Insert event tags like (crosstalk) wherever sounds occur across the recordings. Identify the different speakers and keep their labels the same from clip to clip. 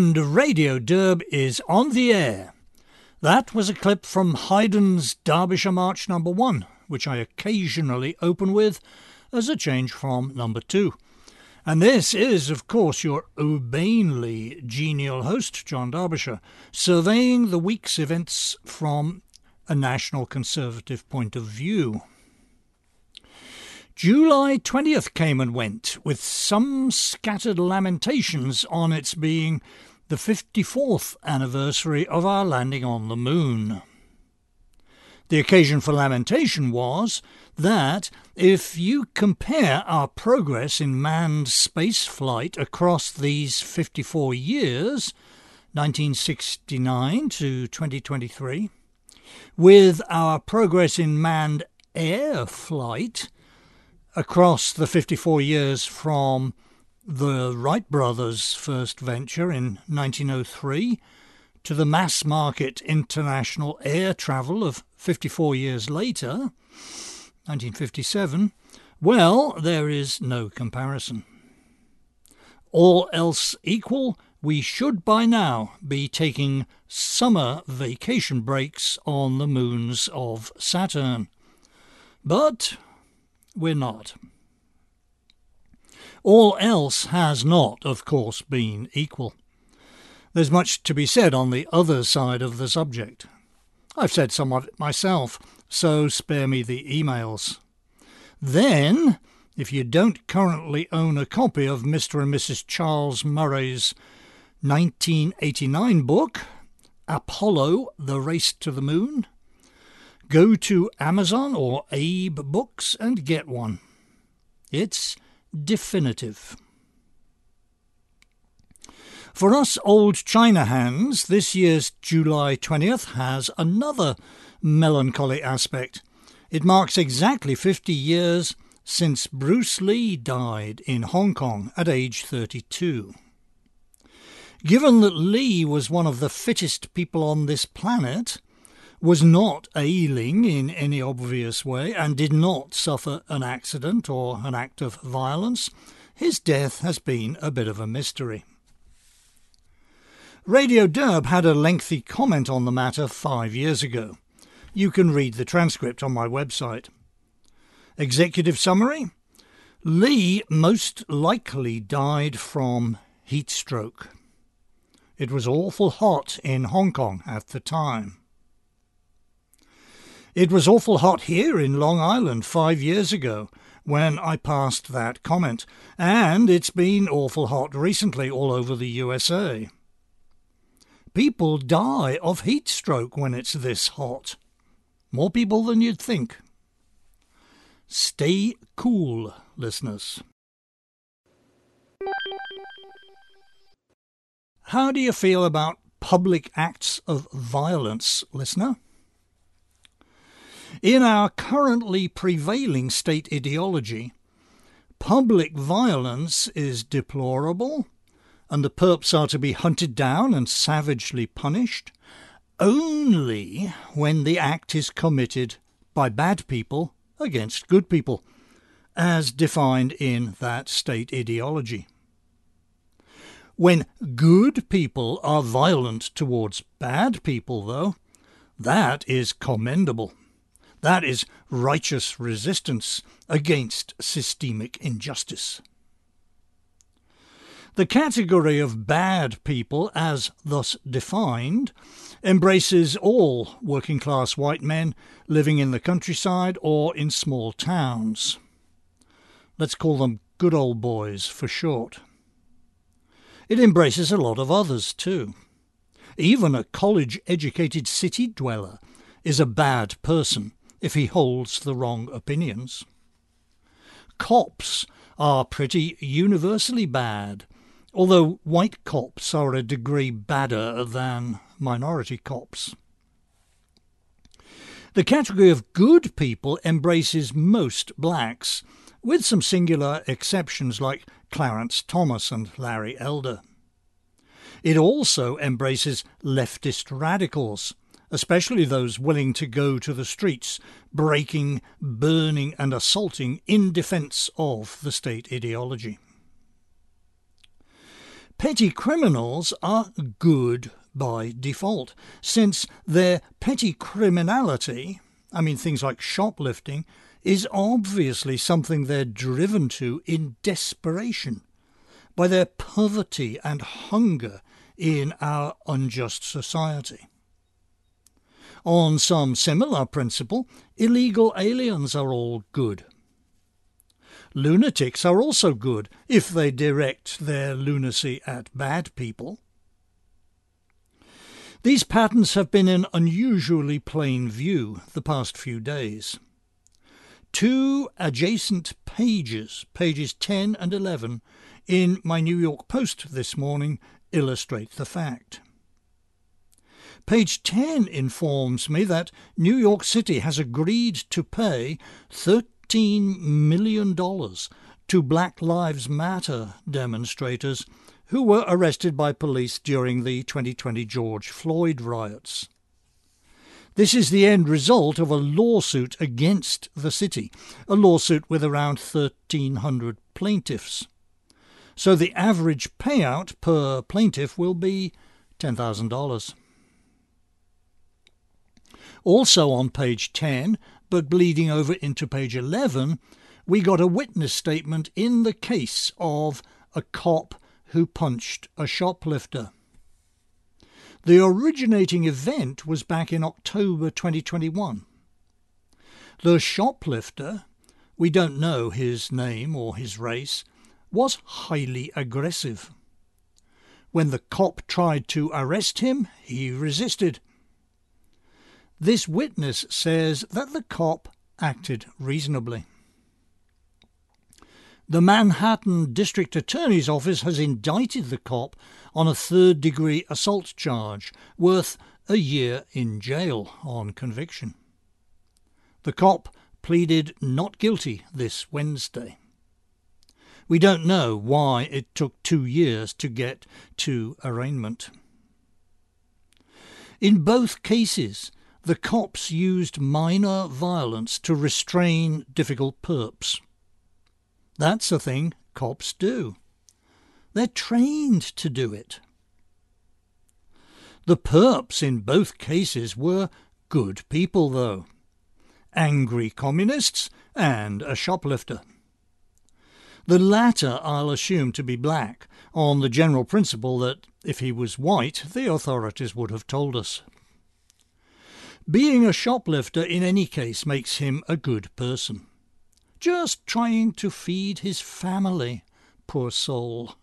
Speaker 1: And Radio Derb is on the air. That was a clip from Haydn's Derbyshire March Number 1, which I occasionally open with as a change from Number 2. And this is, of course, your urbanely genial host, John Derbyshire, surveying the week's events from a national conservative point of view. July 20th came and went, with some scattered lamentations on its being the 54th anniversary of our landing on the moon. The occasion for lamentation was that if you compare our progress in manned space flight across these 54 years, 1969 to 2023, with our progress in manned air flight, across the 54 years from the Wright brothers' first venture in 1903 to the mass market international air travel of 54 years later, 1957, well, there is no comparison. All else equal, we should by now be taking summer vacation breaks on the moons of Saturn. But we're not. All else has not, of course, been equal. There's much to be said on the other side of the subject. I've said some of it myself, so spare me the emails. Then, if you don't currently own a copy of Mr. and Mrs. Charles Murray's 1989 book, Apollo The Race to the Moon, Go to Amazon or Abe Books and get one. It's definitive. For us old China hands, this year's July 20th has another melancholy aspect. It marks exactly 50 years since Bruce Lee died in Hong Kong at age 32. Given that Lee was one of the fittest people on this planet, was not ailing in any obvious way and did not suffer an accident or an act of violence, his death has been a bit of a mystery. Radio Derb had a lengthy comment on the matter five years ago. You can read the transcript on my website. Executive summary Lee most likely died from heat stroke. It was awful hot in Hong Kong at the time. It was awful hot here in Long Island five years ago when I passed that comment, and it's been awful hot recently all over the USA. People die of heat stroke when it's this hot. More people than you'd think. Stay cool, listeners. How do you feel about public acts of violence, listener? In our currently prevailing state ideology, public violence is deplorable, and the perps are to be hunted down and savagely punished only when the act is committed by bad people against good people, as defined in that state ideology. When good people are violent towards bad people, though, that is commendable. That is righteous resistance against systemic injustice. The category of bad people, as thus defined, embraces all working class white men living in the countryside or in small towns. Let's call them good old boys for short. It embraces a lot of others too. Even a college educated city dweller is a bad person if he holds the wrong opinions. Cops are pretty universally bad, although white cops are a degree badder than minority cops. The category of good people embraces most blacks, with some singular exceptions like Clarence Thomas and Larry Elder. It also embraces leftist radicals, especially those willing to go to the streets, breaking, burning, and assaulting in defence of the state ideology. Petty criminals are good by default, since their petty criminality, I mean things like shoplifting, is obviously something they're driven to in desperation by their poverty and hunger in our unjust society. On some similar principle, illegal aliens are all good. Lunatics are also good if they direct their lunacy at bad people. These patterns have been in unusually plain view the past few days. Two adjacent pages, pages 10 and 11, in my New York Post this morning illustrate the fact. Page 10 informs me that New York City has agreed to pay $13 million to Black Lives Matter demonstrators who were arrested by police during the 2020 George Floyd riots. This is the end result of a lawsuit against the city, a lawsuit with around 1,300 plaintiffs. So the average payout per plaintiff will be $10,000. Also on page 10, but bleeding over into page 11, we got a witness statement in the case of a cop who punched a shoplifter. The originating event was back in October 2021. The shoplifter, we don't know his name or his race, was highly aggressive. When the cop tried to arrest him, he resisted. This witness says that the cop acted reasonably. The Manhattan District Attorney's Office has indicted the cop on a third degree assault charge worth a year in jail on conviction. The cop pleaded not guilty this Wednesday. We don't know why it took two years to get to arraignment. In both cases, the cops used minor violence to restrain difficult perps. That's a thing cops do. They're trained to do it. The perps in both cases were good people, though. Angry communists and a shoplifter. The latter I'll assume to be black, on the general principle that if he was white, the authorities would have told us. Being a shoplifter in any case makes him a good person. Just trying to feed his family, poor soul.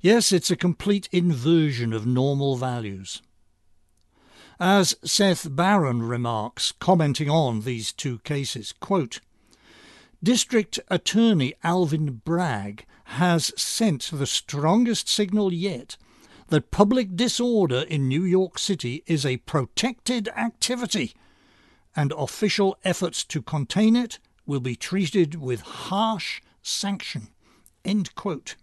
Speaker 1: Yes, it's a complete inversion of normal values. As Seth Barron remarks, commenting on these two cases, quote, District Attorney Alvin Bragg has sent the strongest signal yet that public disorder in New York City is a protected activity and official efforts to contain it will be treated with harsh sanction. End quote.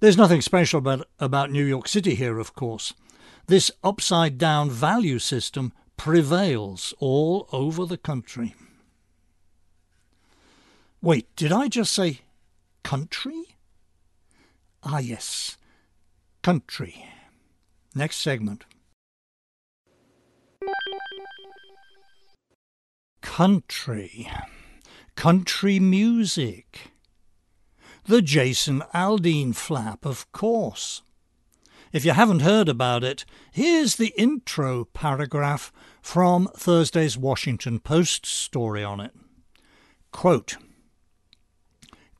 Speaker 1: There's nothing special about, about New York City here, of course. This upside down value system prevails all over the country. Wait, did I just say country? Ah, yes, country. Next segment. Country. Country music. The Jason Aldean flap, of course. If you haven't heard about it, here's the intro paragraph from Thursday's Washington Post story on it. Quote,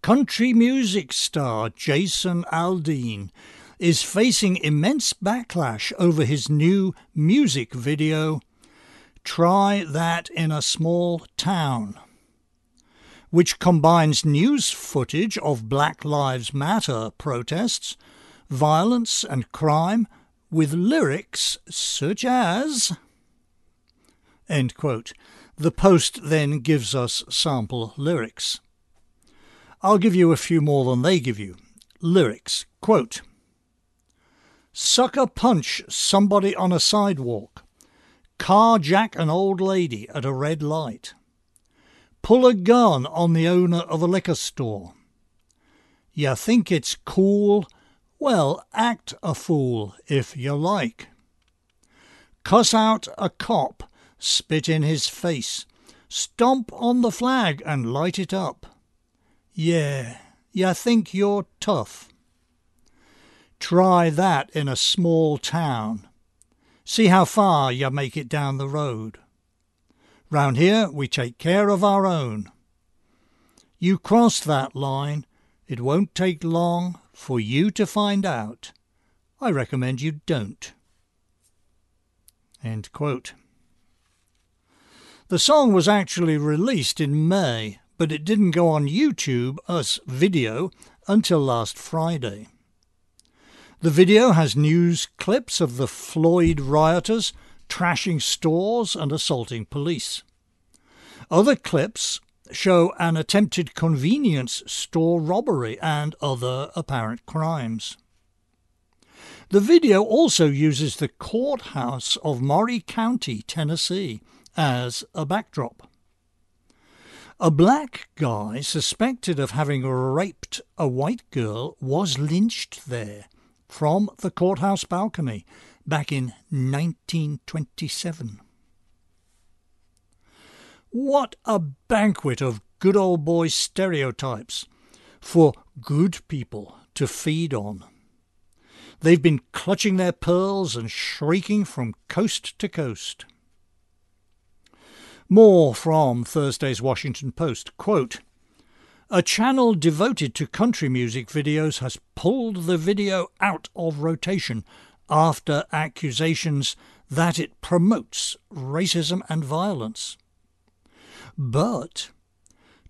Speaker 1: Country music star Jason Aldean is facing immense backlash over his new music video, Try That in a Small Town, which combines news footage of Black Lives Matter protests, violence, and crime with lyrics such as. End quote. The Post then gives us sample lyrics. I'll give you a few more than they give you. Lyrics. Quote Sucker punch somebody on a sidewalk. Carjack an old lady at a red light. Pull a gun on the owner of a liquor store. You think it's cool? Well, act a fool if you like. Cuss out a cop, spit in his face, stomp on the flag and light it up. Yeah, you think you're tough. Try that in a small town. See how far you make it down the road. Round here we take care of our own. You cross that line, it won't take long for you to find out. I recommend you don't. The song was actually released in May, but it didn't go on YouTube as video until last Friday. The video has news clips of the Floyd rioters trashing stores and assaulting police. Other clips show an attempted convenience store robbery and other apparent crimes. The video also uses the courthouse of Maury County, Tennessee, as a backdrop. A black guy suspected of having raped a white girl was lynched there from the courthouse balcony back in 1927. What a banquet of good old boy stereotypes for good people to feed on. They've been clutching their pearls and shrieking from coast to coast. More from Thursday's Washington Post. Quote, a channel devoted to country music videos has pulled the video out of rotation after accusations that it promotes racism and violence. But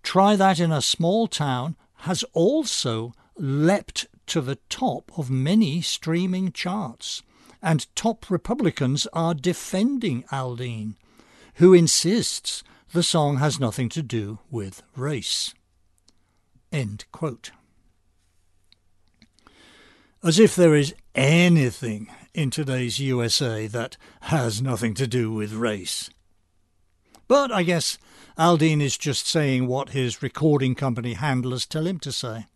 Speaker 1: Try That in a Small Town has also leapt to the top of many streaming charts, and top Republicans are defending Aldean, who insists the song has nothing to do with race. End quote. As if there is anything in today's USA that has nothing to do with race. But I guess Aldean is just saying what his recording company handlers tell him to say.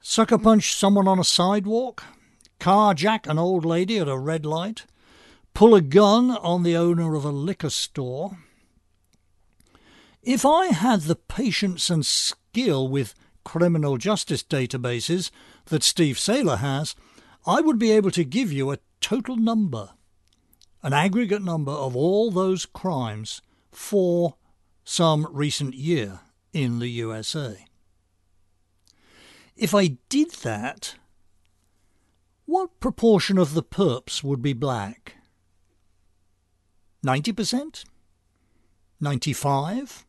Speaker 1: Sucker punch someone on a sidewalk, carjack an old lady at a red light, pull a gun on the owner of a liquor store. If I had the patience and skill with criminal justice databases that Steve Sailer has, I would be able to give you a total number an aggregate number of all those crimes for some recent year in the USA. If I did that, what proportion of the perps would be black? 90%? 95?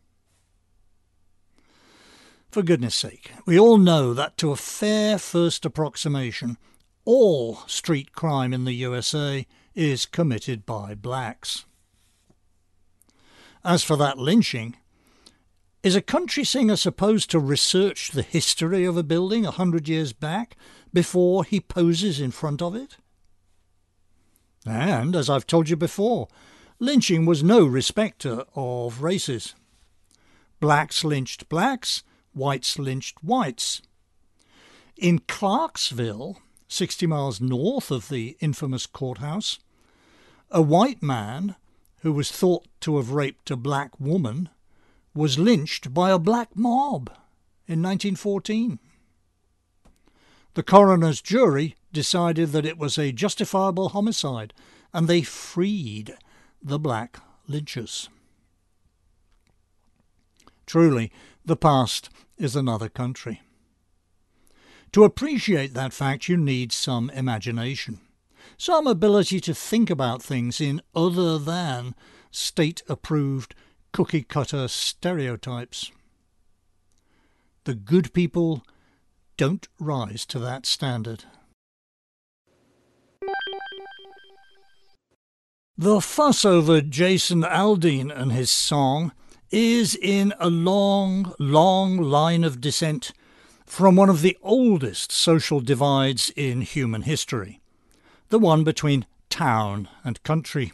Speaker 1: For goodness sake, we all know that to a fair first approximation, all street crime in the USA is committed by blacks. As for that lynching, is a country singer supposed to research the history of a building a hundred years back before he poses in front of it? And, as I've told you before, lynching was no respecter of races. Blacks lynched blacks, whites lynched whites. In Clarksville, 60 miles north of the infamous courthouse, a white man who was thought to have raped a black woman was lynched by a black mob in 1914. The coroner's jury decided that it was a justifiable homicide and they freed the black lynchers. Truly, the past is another country. To appreciate that fact, you need some imagination some ability to think about things in other than state approved cookie cutter stereotypes. The good people don't rise to that standard. The fuss over Jason Aldean and his song is in a long, long line of descent from one of the oldest social divides in human history the one between town and country.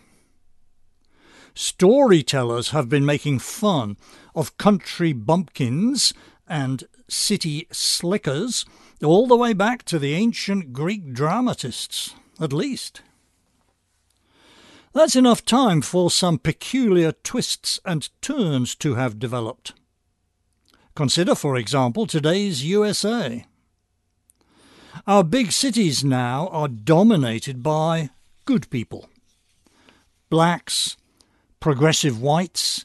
Speaker 1: Storytellers have been making fun of country bumpkins and city slickers all the way back to the ancient Greek dramatists, at least. That's enough time for some peculiar twists and turns to have developed. Consider, for example, today's USA. Our big cities now are dominated by good people. Blacks, progressive whites,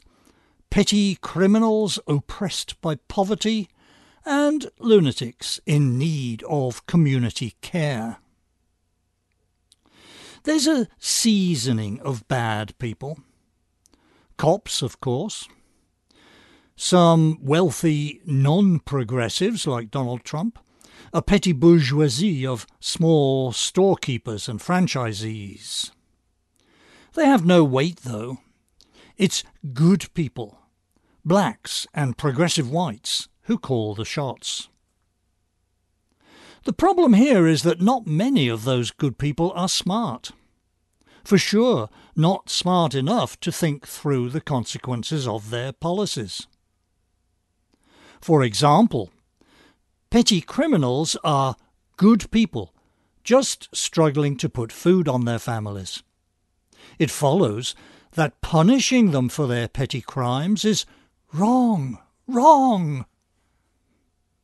Speaker 1: petty criminals oppressed by poverty, and lunatics in need of community care. There's a seasoning of bad people. Cops, of course. Some wealthy non progressives like Donald Trump. A petty bourgeoisie of small storekeepers and franchisees. They have no weight, though. It's good people, blacks and progressive whites, who call the shots. The problem here is that not many of those good people are smart. For sure, not smart enough to think through the consequences of their policies. For example, petty criminals are good people just struggling to put food on their families. It follows that punishing them for their petty crimes is wrong, wrong.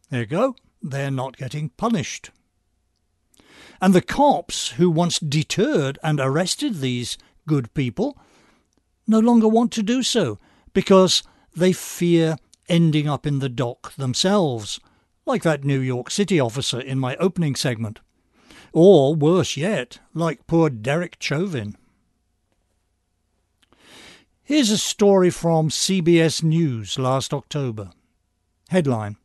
Speaker 1: There you go, they're not getting punished. And the cops who once deterred and arrested these good people no longer want to do so because they fear ending up in the dock themselves, like that New York City officer in my opening segment. Or worse yet, like poor Derek Chauvin. Here's a story from CBS News last October. Headline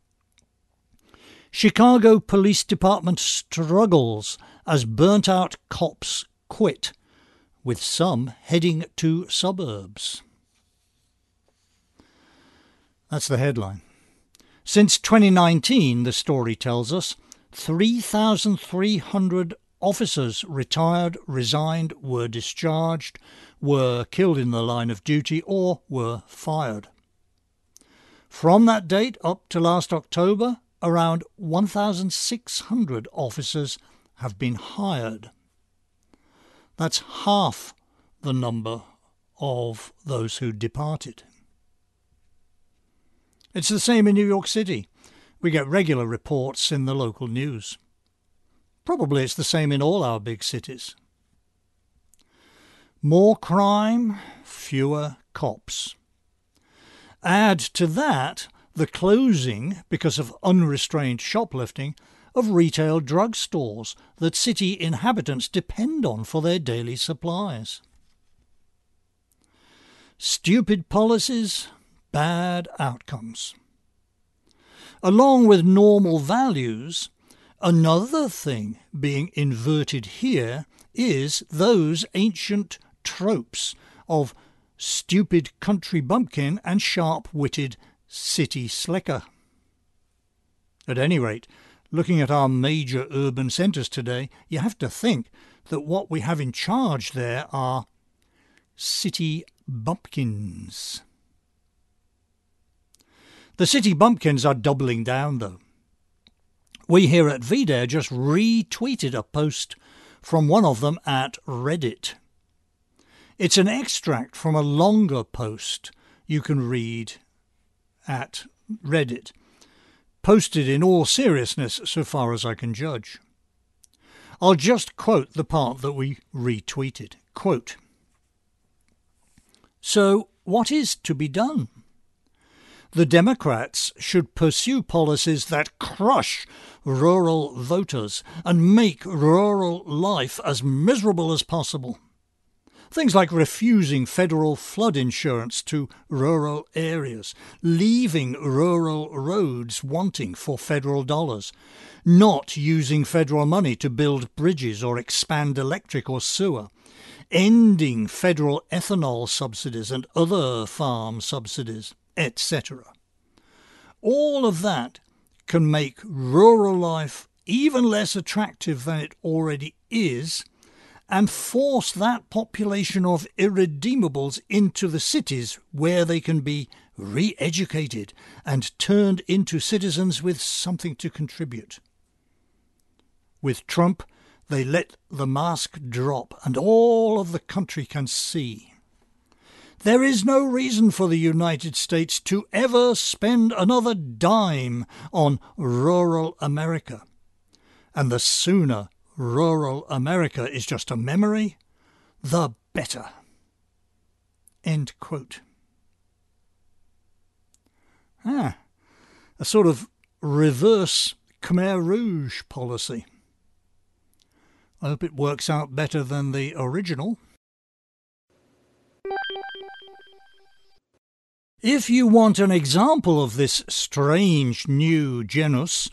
Speaker 1: Chicago Police Department struggles as burnt out cops quit, with some heading to suburbs. That's the headline. Since 2019, the story tells us, 3,300 officers retired, resigned, were discharged, were killed in the line of duty, or were fired. From that date up to last October, around 1,600 officers have been hired. That's half the number of those who departed. It's the same in New York City. We get regular reports in the local news. Probably it's the same in all our big cities. More crime, fewer cops. Add to that the closing, because of unrestrained shoplifting, of retail drugstores that city inhabitants depend on for their daily supplies. Stupid policies, bad outcomes. Along with normal values, another thing being inverted here is those ancient tropes of stupid country bumpkin and sharp-witted city slicker. At any rate, looking at our major urban centres today, you have to think that what we have in charge there are city bumpkins. The city bumpkins are doubling down, though. We here at VDare just retweeted a post from one of them at Reddit. It's an extract from a longer post you can read at Reddit, posted in all seriousness so far as I can judge. I'll just quote the part that we retweeted. Quote, so, what is to be done? The Democrats should pursue policies that crush rural voters and make rural life as miserable as possible. Things like refusing federal flood insurance to rural areas, leaving rural roads wanting for federal dollars, not using federal money to build bridges or expand electric or sewer, ending federal ethanol subsidies and other farm subsidies, etc. All of that can make rural life even less attractive than it already is and force that population of irredeemables into the cities where they can be re educated, and turned into citizens with something to contribute. With Trump, they let the mask drop, and all of the country can see. There is no reason for the United States to ever spend another dime on rural America. And the sooner rural America is just a memory, the better. End quote. Ah, a sort of reverse Khmer Rouge policy. I hope it works out better than the original. If you want an example of this strange new genus,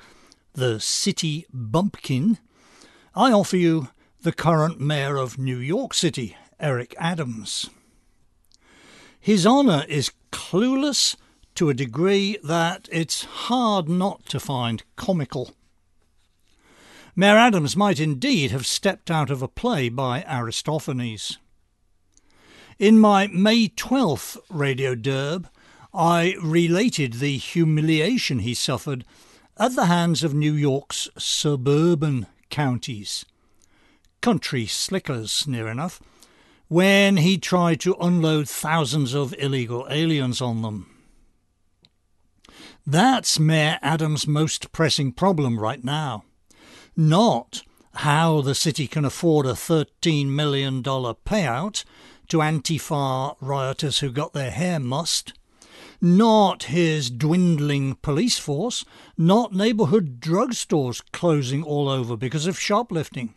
Speaker 1: the city bumpkin, I offer you the current mayor of New York City, Eric Adams. His honour is clueless to a degree that it's hard not to find comical. Mayor Adams might indeed have stepped out of a play by Aristophanes. In my May 12th radio derb, I related the humiliation he suffered at the hands of New York's suburban counties. Country slickers, near enough, when he tried to unload thousands of illegal aliens on them. That's Mayor Adams' most pressing problem right now not how the city can afford a $13 million payout to Antifa rioters who got their hair mussed, not his dwindling police force, not neighbourhood drugstores closing all over because of shoplifting.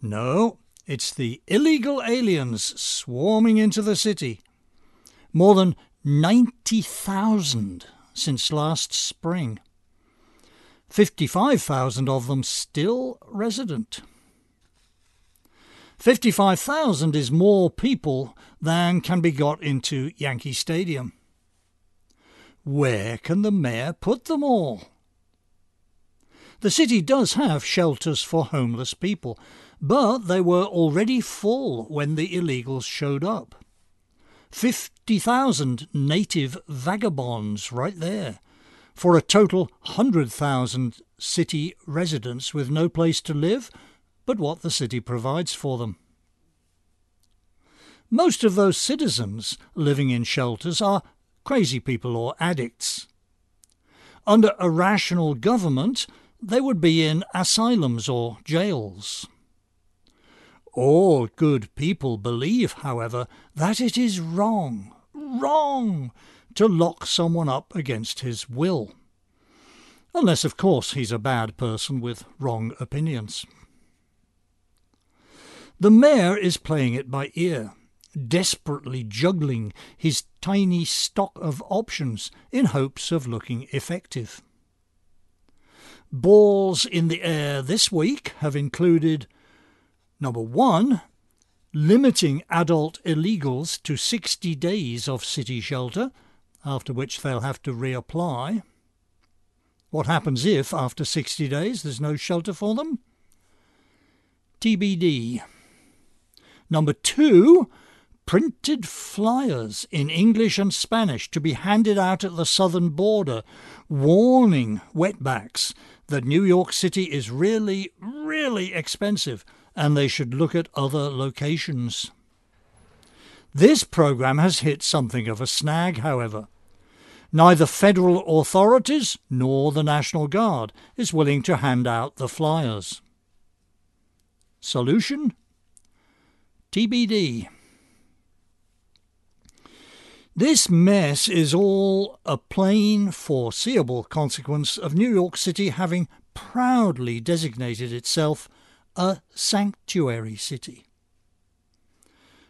Speaker 1: No, it's the illegal aliens swarming into the city. More than 90,000 since last spring. 55,000 of them still resident. 55,000 is more people than can be got into Yankee Stadium. Where can the mayor put them all? The city does have shelters for homeless people, but they were already full when the illegals showed up. 50,000 native vagabonds right there, for a total 100,000 city residents with no place to live but what the city provides for them. Most of those citizens living in shelters are crazy people or addicts. Under a rational government, they would be in asylums or jails. All good people believe, however, that it is wrong, wrong to lock someone up against his will. Unless, of course, he's a bad person with wrong opinions. The mayor is playing it by ear, desperately juggling his tiny stock of options in hopes of looking effective. Balls in the air this week have included number one, limiting adult illegals to 60 days of city shelter after which they'll have to reapply. What happens if, after 60 days, there's no shelter for them? TBD. Number two, printed flyers in English and Spanish to be handed out at the southern border, warning wetbacks that New York City is really, really expensive and they should look at other locations. This program has hit something of a snag, however. Neither federal authorities nor the National Guard is willing to hand out the flyers. Solution? TBD. This mess is all a plain, foreseeable consequence of New York City having proudly designated itself a sanctuary city.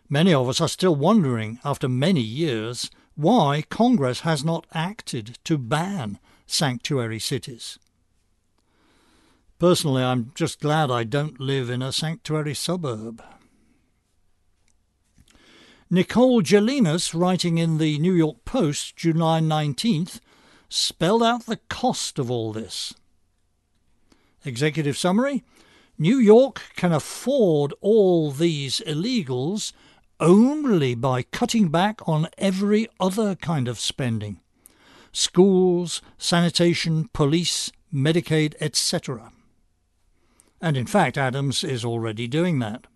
Speaker 1: Many of us are still wondering, after many years, why Congress has not acted to ban sanctuary cities. Personally, I'm just glad I don't live in a sanctuary suburb. Nicole Gelinas, writing in the New York Post July 19th, spelled out the cost of all this. Executive summary New York can afford all these illegals only by cutting back on every other kind of spending schools, sanitation, police, Medicaid, etc. And in fact, Adams is already doing that.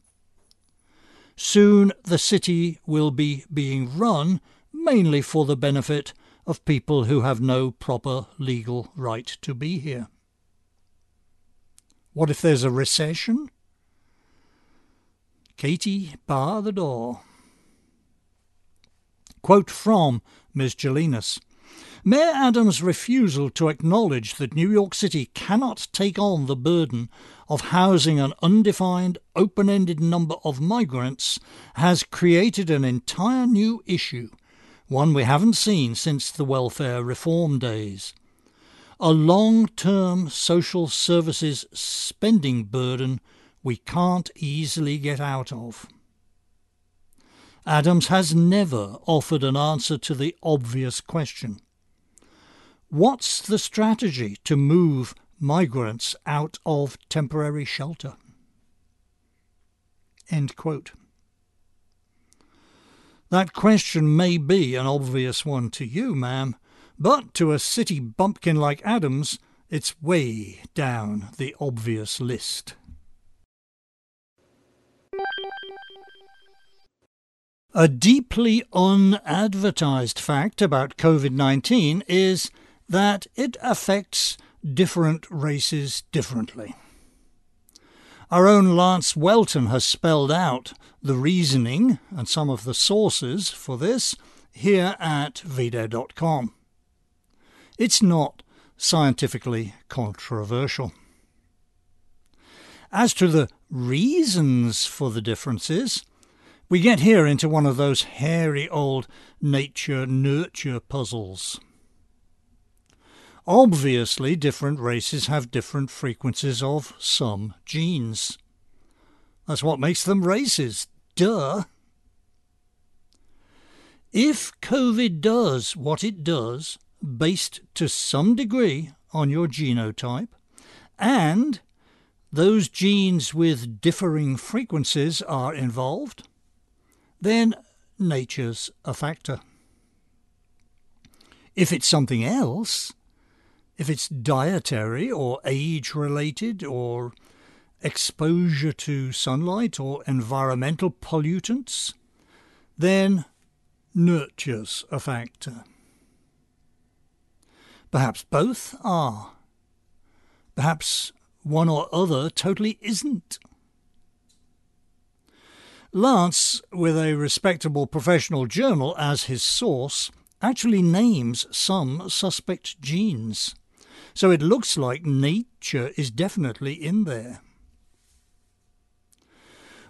Speaker 1: Soon the city will be being run mainly for the benefit of people who have no proper legal right to be here. What if there's a recession? Katie, bar the door. Quote from Ms. Gelinas. Mayor Adams' refusal to acknowledge that New York City cannot take on the burden of housing an undefined, open ended number of migrants has created an entire new issue, one we haven't seen since the welfare reform days. A long term social services spending burden we can't easily get out of. Adams has never offered an answer to the obvious question What's the strategy to move migrants out of temporary shelter? End quote. That question may be an obvious one to you, ma'am, but to a city bumpkin like Adams, it's way down the obvious list. A deeply unadvertised fact about COVID 19 is that it affects different races differently. Our own Lance Welton has spelled out the reasoning and some of the sources for this here at vdare.com. It's not scientifically controversial. As to the reasons for the differences, we get here into one of those hairy old nature nurture puzzles. Obviously, different races have different frequencies of some genes. That's what makes them races. Duh. If COVID does what it does, based to some degree on your genotype, and those genes with differing frequencies are involved, then nature's a factor. If it's something else, if it's dietary or age related or exposure to sunlight or environmental pollutants, then nurture's a factor. Perhaps both are. Perhaps one or other totally isn't. Lance, with a respectable professional journal as his source, actually names some suspect genes. So it looks like nature is definitely in there.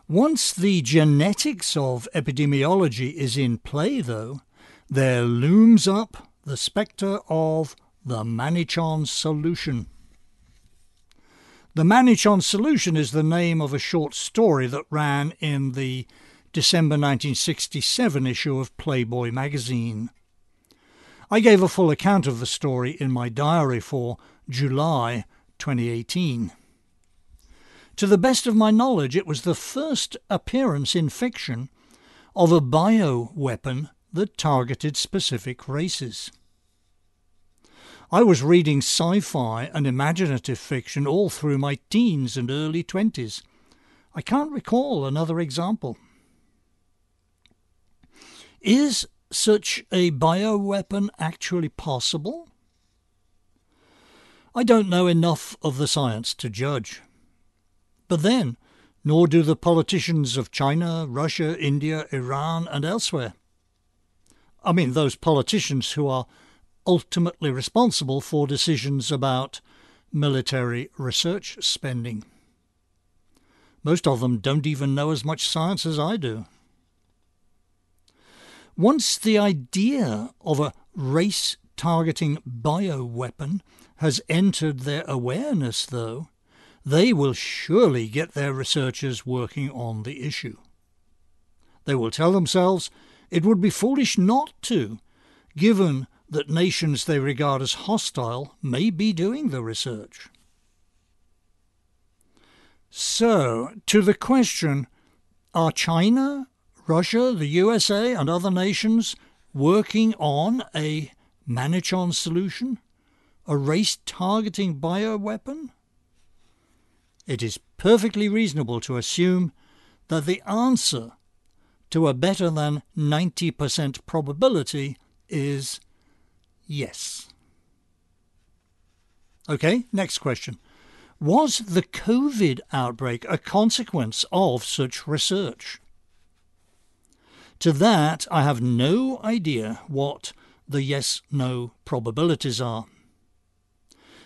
Speaker 1: Once the genetics of epidemiology is in play, though, there looms up the spectre of the Manichon solution. The Manichon solution is the name of a short story that ran in the December 1967 issue of Playboy magazine. I gave a full account of the story in my diary for July 2018. To the best of my knowledge, it was the first appearance in fiction of a bioweapon that targeted specific races. I was reading sci fi and imaginative fiction all through my teens and early 20s. I can't recall another example. Is such a bioweapon actually possible? I don't know enough of the science to judge. But then, nor do the politicians of China, Russia, India, Iran, and elsewhere. I mean, those politicians who are ultimately responsible for decisions about military research spending. Most of them don't even know as much science as I do. Once the idea of a race targeting bioweapon has entered their awareness, though, they will surely get their researchers working on the issue. They will tell themselves it would be foolish not to, given that nations they regard as hostile may be doing the research. So, to the question are China, Russia, the USA, and other nations working on a Manichon solution? A race targeting bioweapon? It is perfectly reasonable to assume that the answer to a better than 90% probability is yes. Okay, next question. Was the COVID outbreak a consequence of such research? To that, I have no idea what the yes no probabilities are.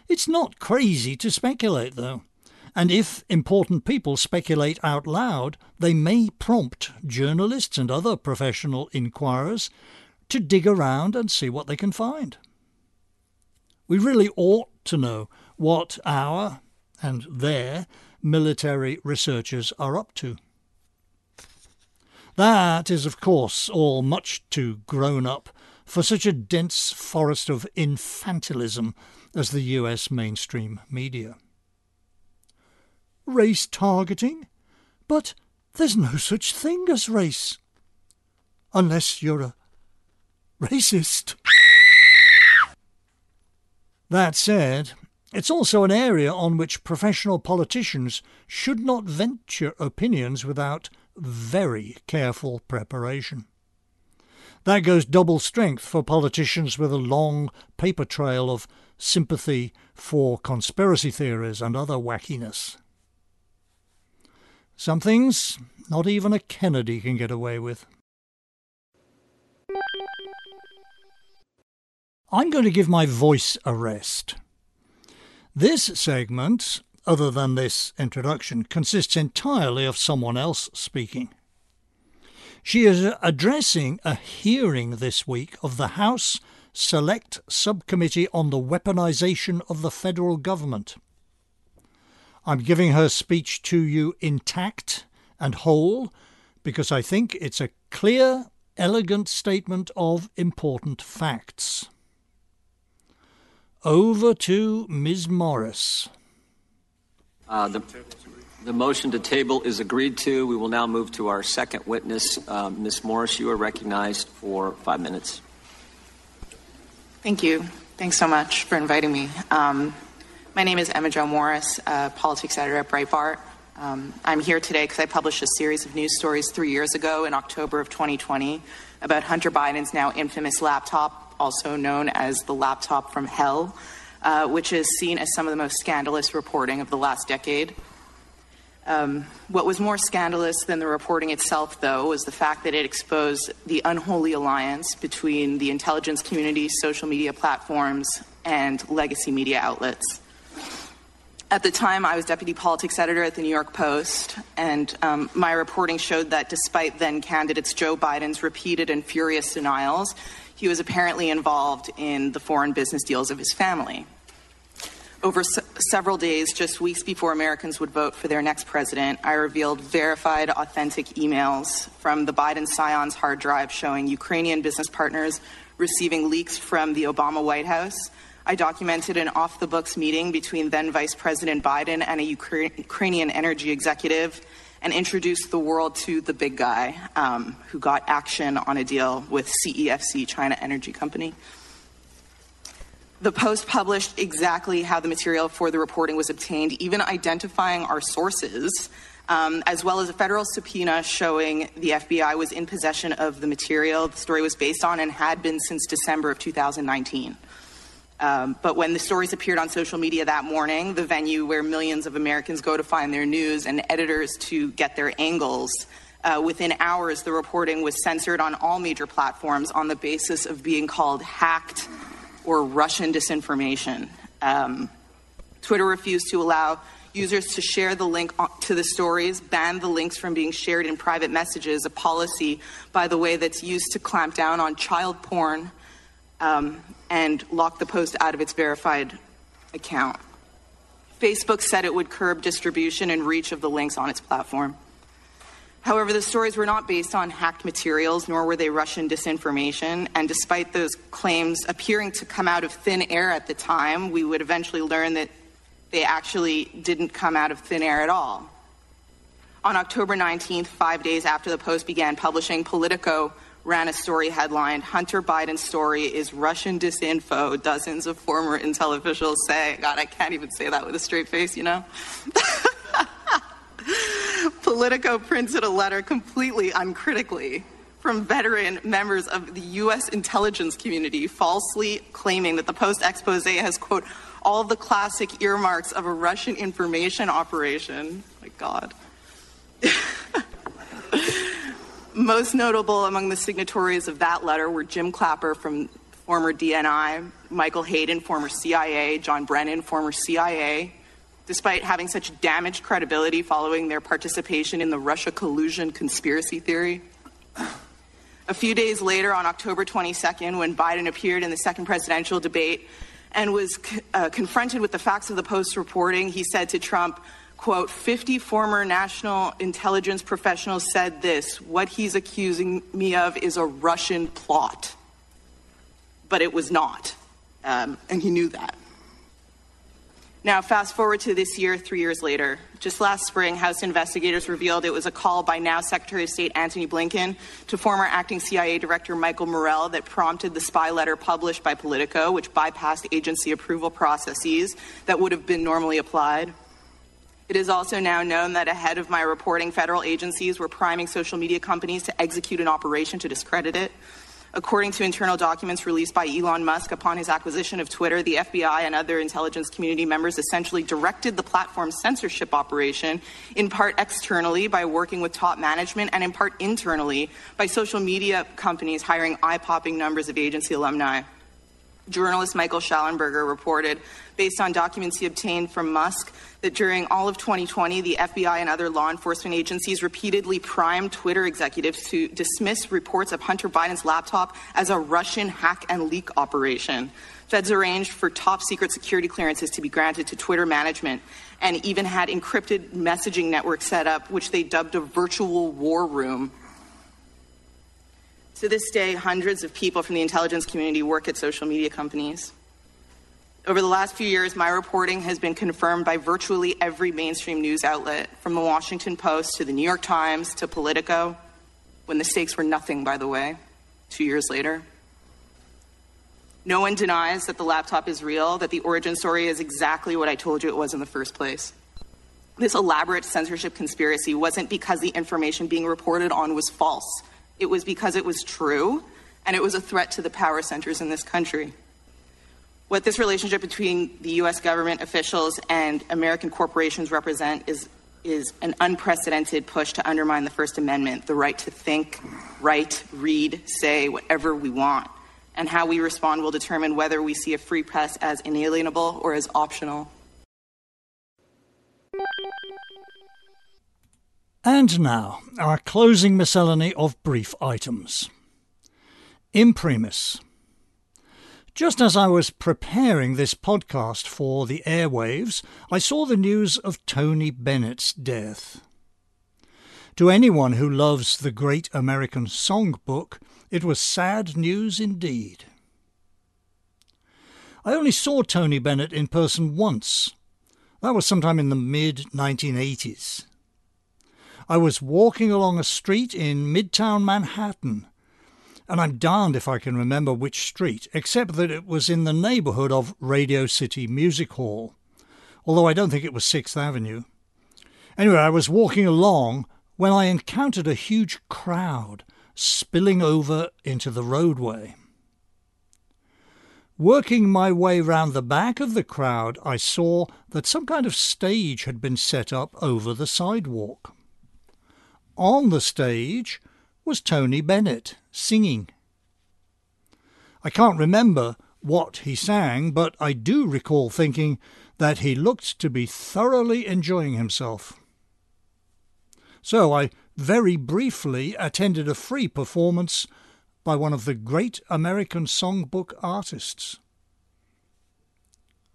Speaker 1: It's not crazy to speculate, though, and if important people speculate out loud, they may prompt journalists and other professional inquirers to dig around and see what they can find. We really ought to know what our and their military researchers are up to. That is, of course, all much too grown up for such a dense forest of infantilism as the US mainstream media. Race targeting? But there's no such thing as race. Unless you're a racist. That said, it's also an area on which professional politicians should not venture opinions without very careful preparation. That goes double strength for politicians with a long paper trail of sympathy for conspiracy theories and other wackiness. Some things not even a Kennedy can get away with. I'm going to give my voice a rest. This segment, other than this introduction, consists entirely of someone else speaking. She is addressing a hearing this week of the House Select Subcommittee on the Weaponization of the Federal Government. I'm giving her speech to you intact and whole because I think it's a clear, elegant statement of important facts. Over to Ms. Morris.
Speaker 2: Uh, the, the motion to table is agreed to. We will now move to our second witness. Uh, Ms. Morris, you are recognized for five minutes.
Speaker 3: Thank you. Thanks so much for inviting me. Um, my name is Emma Jo Morris, uh, politics editor at Breitbart. Um, I'm here today because I published a series of news stories three years ago in October of 2020 about Hunter Biden's now infamous laptop, also known as the laptop from hell, uh, which is seen as some of the most scandalous reporting of the last decade. Um, what was more scandalous than the reporting itself, though, was the fact that it exposed the unholy alliance between the intelligence community, social media platforms, and legacy media outlets. At the time, I was deputy politics editor at the New York Post, and um, my reporting showed that despite then candidates Joe Biden's repeated and furious denials, he was apparently involved in the foreign business deals of his family over several days, just weeks before Americans would vote for their next president, I revealed verified, authentic emails from the Biden Scions hard drive showing Ukrainian business partners receiving leaks from the Obama White House. I documented an off the books meeting between then Vice President Biden and a Ukra- Ukrainian energy executive and introduced the world to the big guy um, who got action on a deal with CEFC, China Energy Company. The Post published exactly how the material for the reporting was obtained, even identifying our sources, um, as well as a federal subpoena showing the FBI was in possession of the material the story was based on and had been since December of 2019. Um, but when the stories appeared on social media that morning, the venue where millions of Americans go to find their news and editors to get their angles, uh, within hours, the reporting was censored on all major platforms on the basis of being called hacked or Russian disinformation. Um, Twitter refused to allow users to share the link to the stories, banned the links from being shared in private messages, a policy, by the way, that's used to clamp down on child porn um, and lock the post out of its verified account. Facebook said it would curb distribution and reach of the links on its platform. However, the stories were not based on hacked materials, nor were they Russian disinformation. And despite those claims appearing to come out of thin air at the time, we would eventually learn that they actually didn't come out of thin air at all. On October 19th, five days after the Post began publishing, Politico ran a story headlined Hunter Biden's story is Russian disinfo, dozens of former intel officials say. God, I can't even say that with a straight face, you know? (laughs) (laughs) Politico printed a letter completely uncritically from veteran members of the U.S. intelligence community, falsely claiming that the Post expose has, quote, all the classic earmarks of a Russian information operation. My God. (laughs) Most notable among the signatories of that letter were Jim Clapper from former DNI, Michael Hayden, former CIA, John Brennan, former CIA, despite having such damaged credibility following their participation in the Russia collusion conspiracy theory. A few days later, on October 22nd, when Biden appeared in the second presidential debate and was uh, confronted with the facts of the Post reporting, he said to Trump, quote, 50 former national intelligence professionals said this. What he's accusing me of is a Russian plot. But it was not. Um, and he knew that. Now, fast forward to this year, three years later. Just last spring, House investigators revealed it was a call by now Secretary of State Antony Blinken to former acting CIA Director Michael Morell that prompted the spy letter published by Politico, which bypassed agency approval processes that would have been normally applied. It is also now known that ahead of my reporting, federal agencies were priming social media companies to execute an operation to discredit it. According to internal documents released by Elon Musk upon his acquisition of Twitter, the FBI and other intelligence community members essentially directed the platform's censorship operation, in part externally by working with top management, and in part internally by social media companies hiring eye popping numbers of agency alumni. Journalist Michael Shellenberger reported, based on documents he obtained from Musk, that during all of 2020, the FBI and other law enforcement agencies repeatedly primed Twitter executives to dismiss reports of Hunter Biden's laptop as a Russian hack and leak operation. Feds arranged for top secret security clearances to be granted to Twitter management and even had encrypted messaging networks set up, which they dubbed a virtual war room to this day, hundreds of people from the intelligence community work at social media companies. Over the last few years, my reporting has been confirmed by virtually every mainstream news outlet, from the Washington Post to the New York Times to Politico, when the stakes were nothing, by the way, two years later. No one denies that the laptop is real, that the origin story is exactly what I told you it was in the first place. This elaborate censorship conspiracy wasn't because the information being reported on was false. It was because it was true, and it was a threat to the power centers in this country. What this relationship between the U.S. government officials and American corporations represent is, is an unprecedented push to undermine the First Amendment, the right to think, write, read, say whatever we want. And how we respond will determine whether we see a free press as inalienable or as optional.
Speaker 1: And now, our closing miscellany of brief items. Imprimis. Just as I was preparing this podcast for the airwaves, I saw the news of Tony Bennett's death. To anyone who loves the great American songbook, it was sad news indeed. I only saw Tony Bennett in person once. That was sometime in the mid 1980s. I was walking along a street in Midtown Manhattan, and I'm darned if I can remember which street, except that it was in the neighborhood of Radio City Music Hall, although I don't think it was Sixth Avenue. Anyway, I was walking along when I encountered a huge crowd spilling over into the roadway. Working my way round the back of the crowd, I saw that some kind of stage had been set up over the sidewalk. On the stage was Tony Bennett singing. I can't remember what he sang, but I do recall thinking that he looked to be thoroughly enjoying himself. So I very briefly attended a free performance by one of the great American songbook artists.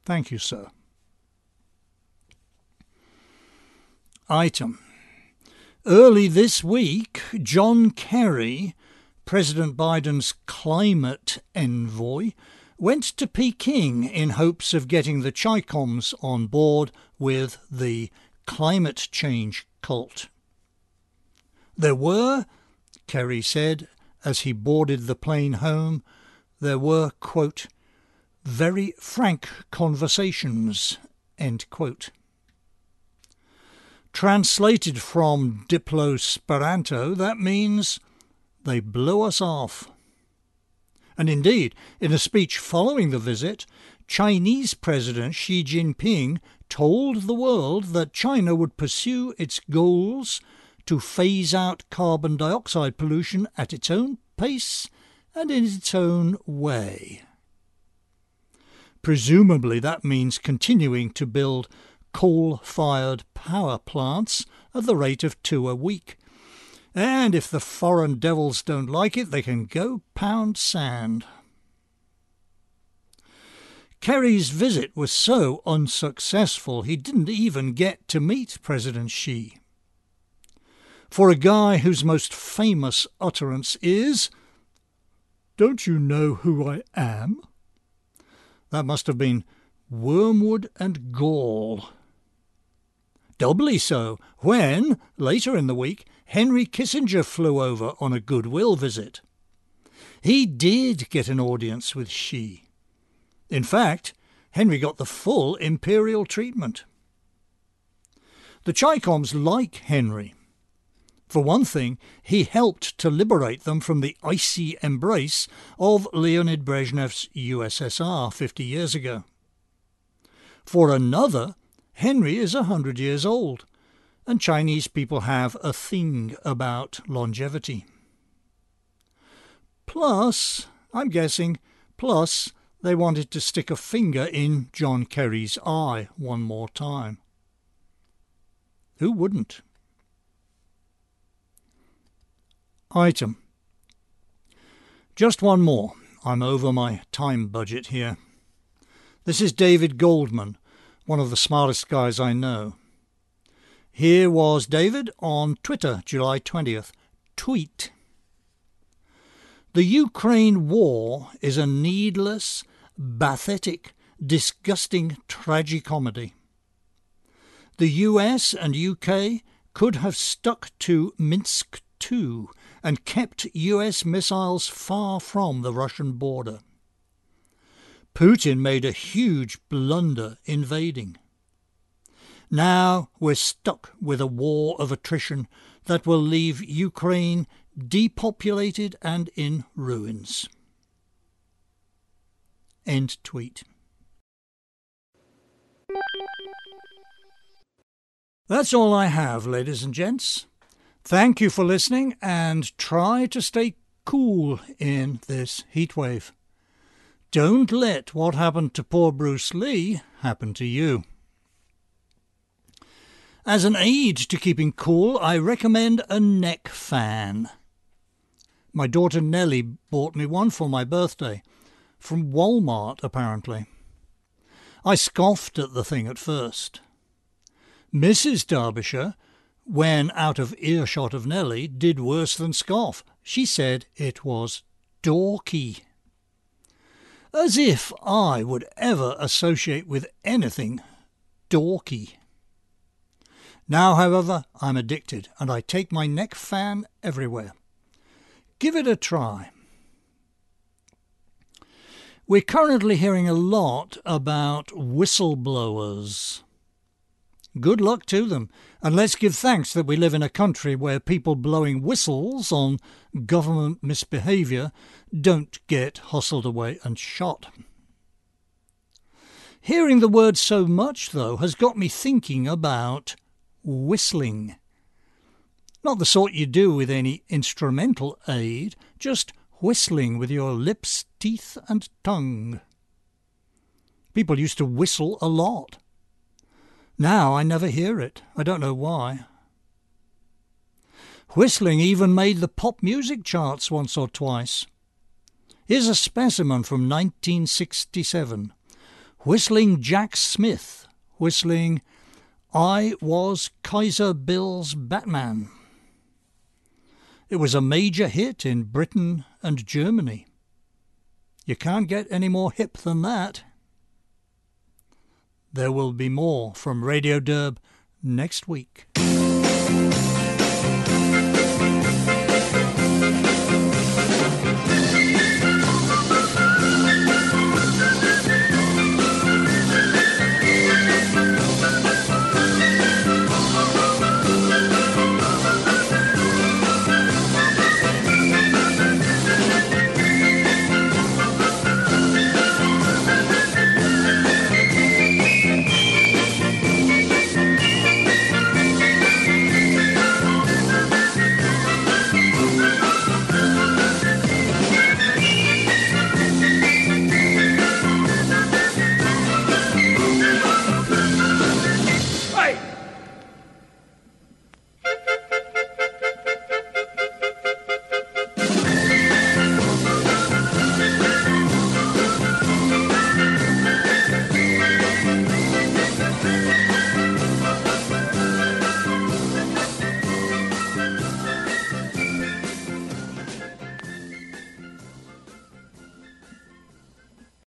Speaker 1: Thank you, sir. Item Early this week, John Kerry, President Biden's climate envoy, went to Peking in hopes of getting the Chicoms on board with the climate change cult. There were, Kerry said as he boarded the plane home, there were, quote, very frank conversations, end quote. Translated from Diplo-Speranto, that means they blew us off. And indeed, in a speech following the visit, Chinese President Xi Jinping told the world that China would pursue its goals to phase out carbon dioxide pollution at its own pace and in its own way. Presumably, that means continuing to build coal fired power plants at the rate of two a week. And if the foreign devils don't like it, they can go pound sand. Kerry's visit was so unsuccessful he didn't even get to meet President Xi. For a guy whose most famous utterance is, Don't you know who I am? That must have been wormwood and gall. Doubly so when, later in the week, Henry Kissinger flew over on a goodwill visit. He did get an audience with Xi. In fact, Henry got the full imperial treatment. The Chicoms like Henry. For one thing, he helped to liberate them from the icy embrace of Leonid Brezhnev's USSR 50 years ago. For another, Henry is a hundred years old, and Chinese people have a thing about longevity. Plus, I'm guessing, plus they wanted to stick a finger in John Kerry's eye one more time. Who wouldn't? Item. Just one more. I'm over my time budget here. This is David Goldman, one of the smartest guys I know. Here was David on Twitter, July 20th. Tweet. The Ukraine war is a needless, pathetic, disgusting tragicomedy. The US and UK could have stuck to Minsk II and kept US missiles far from the Russian border. Putin made a huge blunder invading. Now we're stuck with a war of attrition that will leave Ukraine depopulated and in ruins. End tweet. That's all I have, ladies and gents. Thank you for listening and try to stay cool in this heatwave. Don't let what happened to poor Bruce Lee happen to you. As an aid to keeping cool, I recommend a neck fan. My daughter Nellie bought me one for my birthday. From Walmart, apparently. I scoffed at the thing at first. Mrs. Derbyshire, when out of earshot of Nellie, did worse than scoff. She said it was dorky. As if I would ever associate with anything dorky. Now, however, I'm addicted, and I take my neck fan everywhere. Give it a try. We're currently hearing a lot about whistleblowers. Good luck to them, and let's give thanks that we live in a country where people blowing whistles on government misbehaviour don't get hustled away and shot. Hearing the word so much, though, has got me thinking about whistling. Not the sort you do with any instrumental aid, just whistling with your lips, teeth, and tongue. People used to whistle a lot. Now I never hear it. I don't know why. Whistling even made the pop music charts once or twice. Here's a specimen from 1967. Whistling Jack Smith, whistling I Was Kaiser Bill's Batman. It was a major hit in Britain and Germany. You can't get any more hip than that. There will be more from Radio Derb next week.